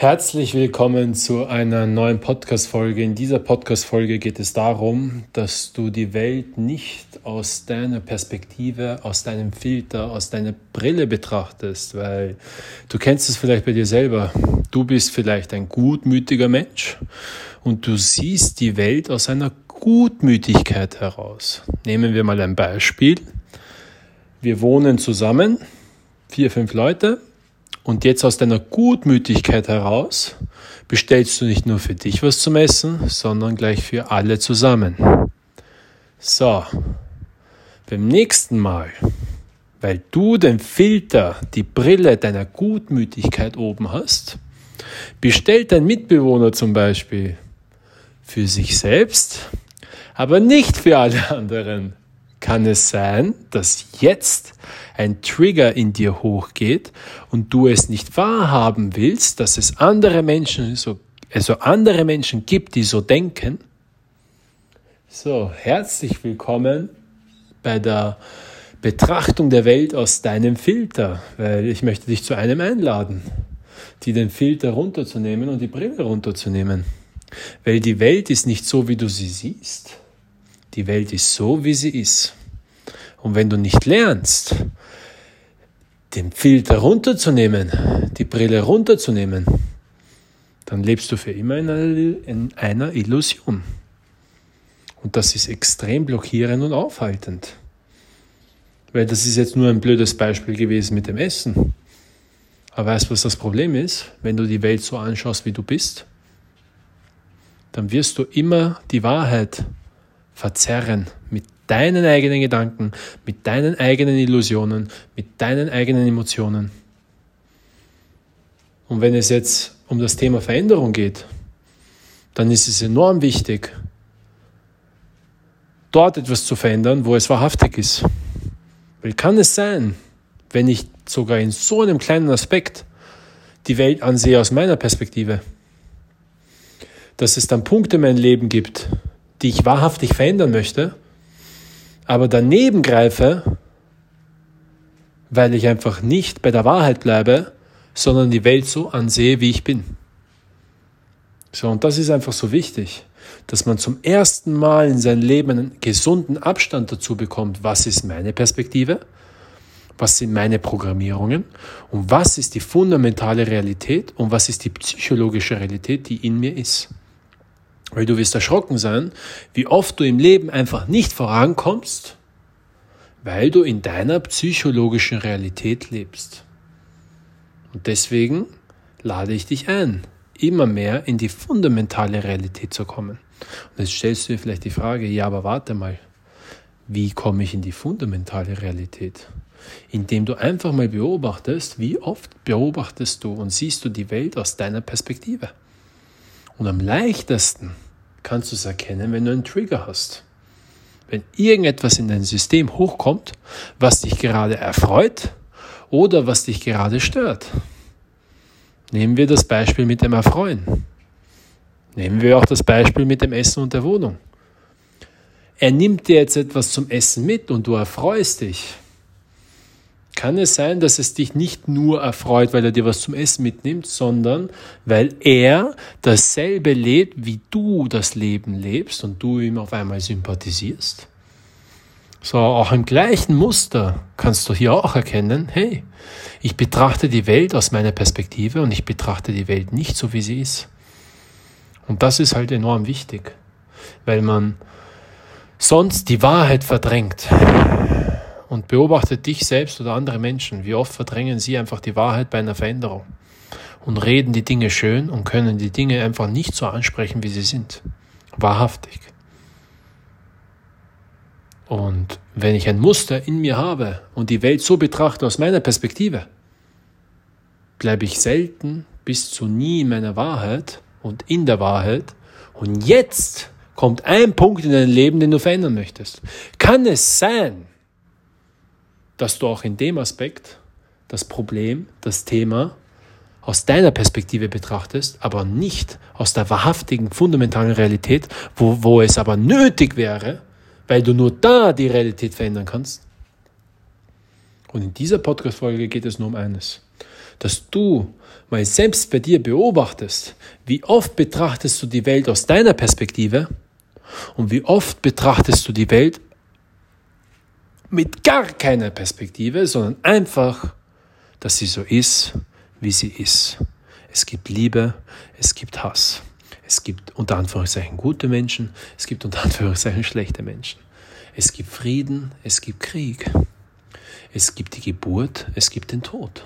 Herzlich willkommen zu einer neuen Podcast-Folge. In dieser Podcast-Folge geht es darum, dass du die Welt nicht aus deiner Perspektive, aus deinem Filter, aus deiner Brille betrachtest, weil du kennst es vielleicht bei dir selber. Du bist vielleicht ein gutmütiger Mensch und du siehst die Welt aus einer Gutmütigkeit heraus. Nehmen wir mal ein Beispiel. Wir wohnen zusammen, vier, fünf Leute und jetzt aus deiner Gutmütigkeit heraus bestellst du nicht nur für dich was zum Essen, sondern gleich für alle zusammen. So, beim nächsten Mal, weil du den Filter, die Brille deiner Gutmütigkeit oben hast, bestellt dein Mitbewohner zum Beispiel für sich selbst, aber nicht für alle anderen kann es sein, dass jetzt ein Trigger in dir hochgeht und du es nicht wahrhaben willst, dass es andere Menschen so, also andere Menschen gibt, die so denken. So, herzlich willkommen bei der Betrachtung der Welt aus deinem Filter, weil ich möchte dich zu einem einladen, die den Filter runterzunehmen und die Brille runterzunehmen. Weil die Welt ist nicht so, wie du sie siehst. Die Welt ist so, wie sie ist. Und wenn du nicht lernst, den Filter runterzunehmen, die Brille runterzunehmen, dann lebst du für immer in einer, in einer Illusion. Und das ist extrem blockierend und aufhaltend. Weil das ist jetzt nur ein blödes Beispiel gewesen mit dem Essen. Aber weißt du, was das Problem ist? Wenn du die Welt so anschaust, wie du bist, dann wirst du immer die Wahrheit verzerren mit deinen eigenen Gedanken, mit deinen eigenen Illusionen, mit deinen eigenen Emotionen. Und wenn es jetzt um das Thema Veränderung geht, dann ist es enorm wichtig, dort etwas zu verändern, wo es wahrhaftig ist. Weil kann es sein, wenn ich sogar in so einem kleinen Aspekt die Welt ansehe aus meiner Perspektive, dass es dann Punkte in meinem Leben gibt, die ich wahrhaftig verändern möchte, aber daneben greife, weil ich einfach nicht bei der Wahrheit bleibe, sondern die Welt so ansehe, wie ich bin. So, und das ist einfach so wichtig, dass man zum ersten Mal in seinem Leben einen gesunden Abstand dazu bekommt, was ist meine Perspektive, was sind meine Programmierungen und was ist die fundamentale Realität und was ist die psychologische Realität, die in mir ist. Weil du wirst erschrocken sein, wie oft du im Leben einfach nicht vorankommst, weil du in deiner psychologischen Realität lebst. Und deswegen lade ich dich ein, immer mehr in die fundamentale Realität zu kommen. Und jetzt stellst du dir vielleicht die Frage, ja, aber warte mal, wie komme ich in die fundamentale Realität? Indem du einfach mal beobachtest, wie oft beobachtest du und siehst du die Welt aus deiner Perspektive. Und am leichtesten kannst du es erkennen, wenn du einen Trigger hast. Wenn irgendetwas in dein System hochkommt, was dich gerade erfreut oder was dich gerade stört. Nehmen wir das Beispiel mit dem Erfreuen. Nehmen wir auch das Beispiel mit dem Essen und der Wohnung. Er nimmt dir jetzt etwas zum Essen mit und du erfreust dich kann es sein, dass es dich nicht nur erfreut, weil er dir was zum Essen mitnimmt, sondern weil er dasselbe lebt, wie du das Leben lebst und du ihm auf einmal sympathisierst? So, auch im gleichen Muster kannst du hier auch erkennen, hey, ich betrachte die Welt aus meiner Perspektive und ich betrachte die Welt nicht so, wie sie ist. Und das ist halt enorm wichtig, weil man sonst die Wahrheit verdrängt und beobachte dich selbst oder andere Menschen. Wie oft verdrängen sie einfach die Wahrheit bei einer Veränderung und reden die Dinge schön und können die Dinge einfach nicht so ansprechen, wie sie sind. Wahrhaftig. Und wenn ich ein Muster in mir habe und die Welt so betrachte aus meiner Perspektive, bleibe ich selten bis zu nie in meiner Wahrheit und in der Wahrheit. Und jetzt kommt ein Punkt in dein Leben, den du verändern möchtest. Kann es sein, dass du auch in dem Aspekt das Problem, das Thema aus deiner Perspektive betrachtest, aber nicht aus der wahrhaftigen, fundamentalen Realität, wo, wo es aber nötig wäre, weil du nur da die Realität verändern kannst. Und in dieser Podcast-Folge geht es nur um eines, dass du mal selbst bei dir beobachtest, wie oft betrachtest du die Welt aus deiner Perspektive und wie oft betrachtest du die Welt mit gar keiner Perspektive, sondern einfach, dass sie so ist, wie sie ist. Es gibt Liebe, es gibt Hass. Es gibt unter Anführungszeichen gute Menschen, es gibt unter Anführungszeichen schlechte Menschen. Es gibt Frieden, es gibt Krieg. Es gibt die Geburt, es gibt den Tod.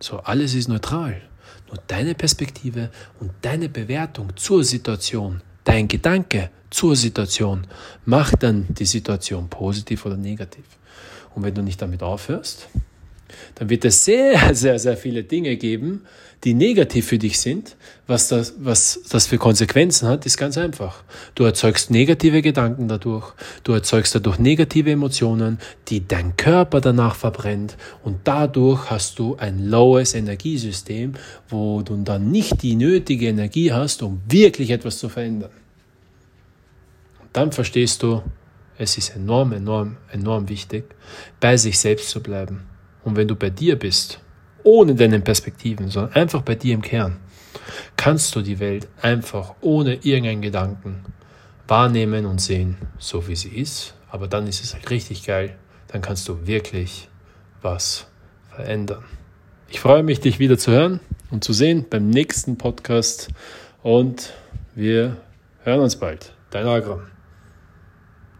So, alles ist neutral. Nur deine Perspektive und deine Bewertung zur Situation, dein Gedanke zur Situation macht dann die Situation positiv oder negativ. Und wenn du nicht damit aufhörst, dann wird es sehr, sehr, sehr viele Dinge geben, die negativ für dich sind. Was das, was das für Konsequenzen hat, ist ganz einfach. Du erzeugst negative Gedanken dadurch, du erzeugst dadurch negative Emotionen, die dein Körper danach verbrennt und dadurch hast du ein lowes Energiesystem, wo du dann nicht die nötige Energie hast, um wirklich etwas zu verändern. Und dann verstehst du, es ist enorm, enorm, enorm wichtig, bei sich selbst zu bleiben und wenn du bei dir bist, ohne deine Perspektiven, sondern einfach bei dir im Kern, kannst du die Welt einfach ohne irgendeinen Gedanken wahrnehmen und sehen, so wie sie ist. Aber dann ist es halt richtig geil. Dann kannst du wirklich was verändern. Ich freue mich, dich wieder zu hören und zu sehen beim nächsten Podcast. Und wir hören uns bald. Dein Agram.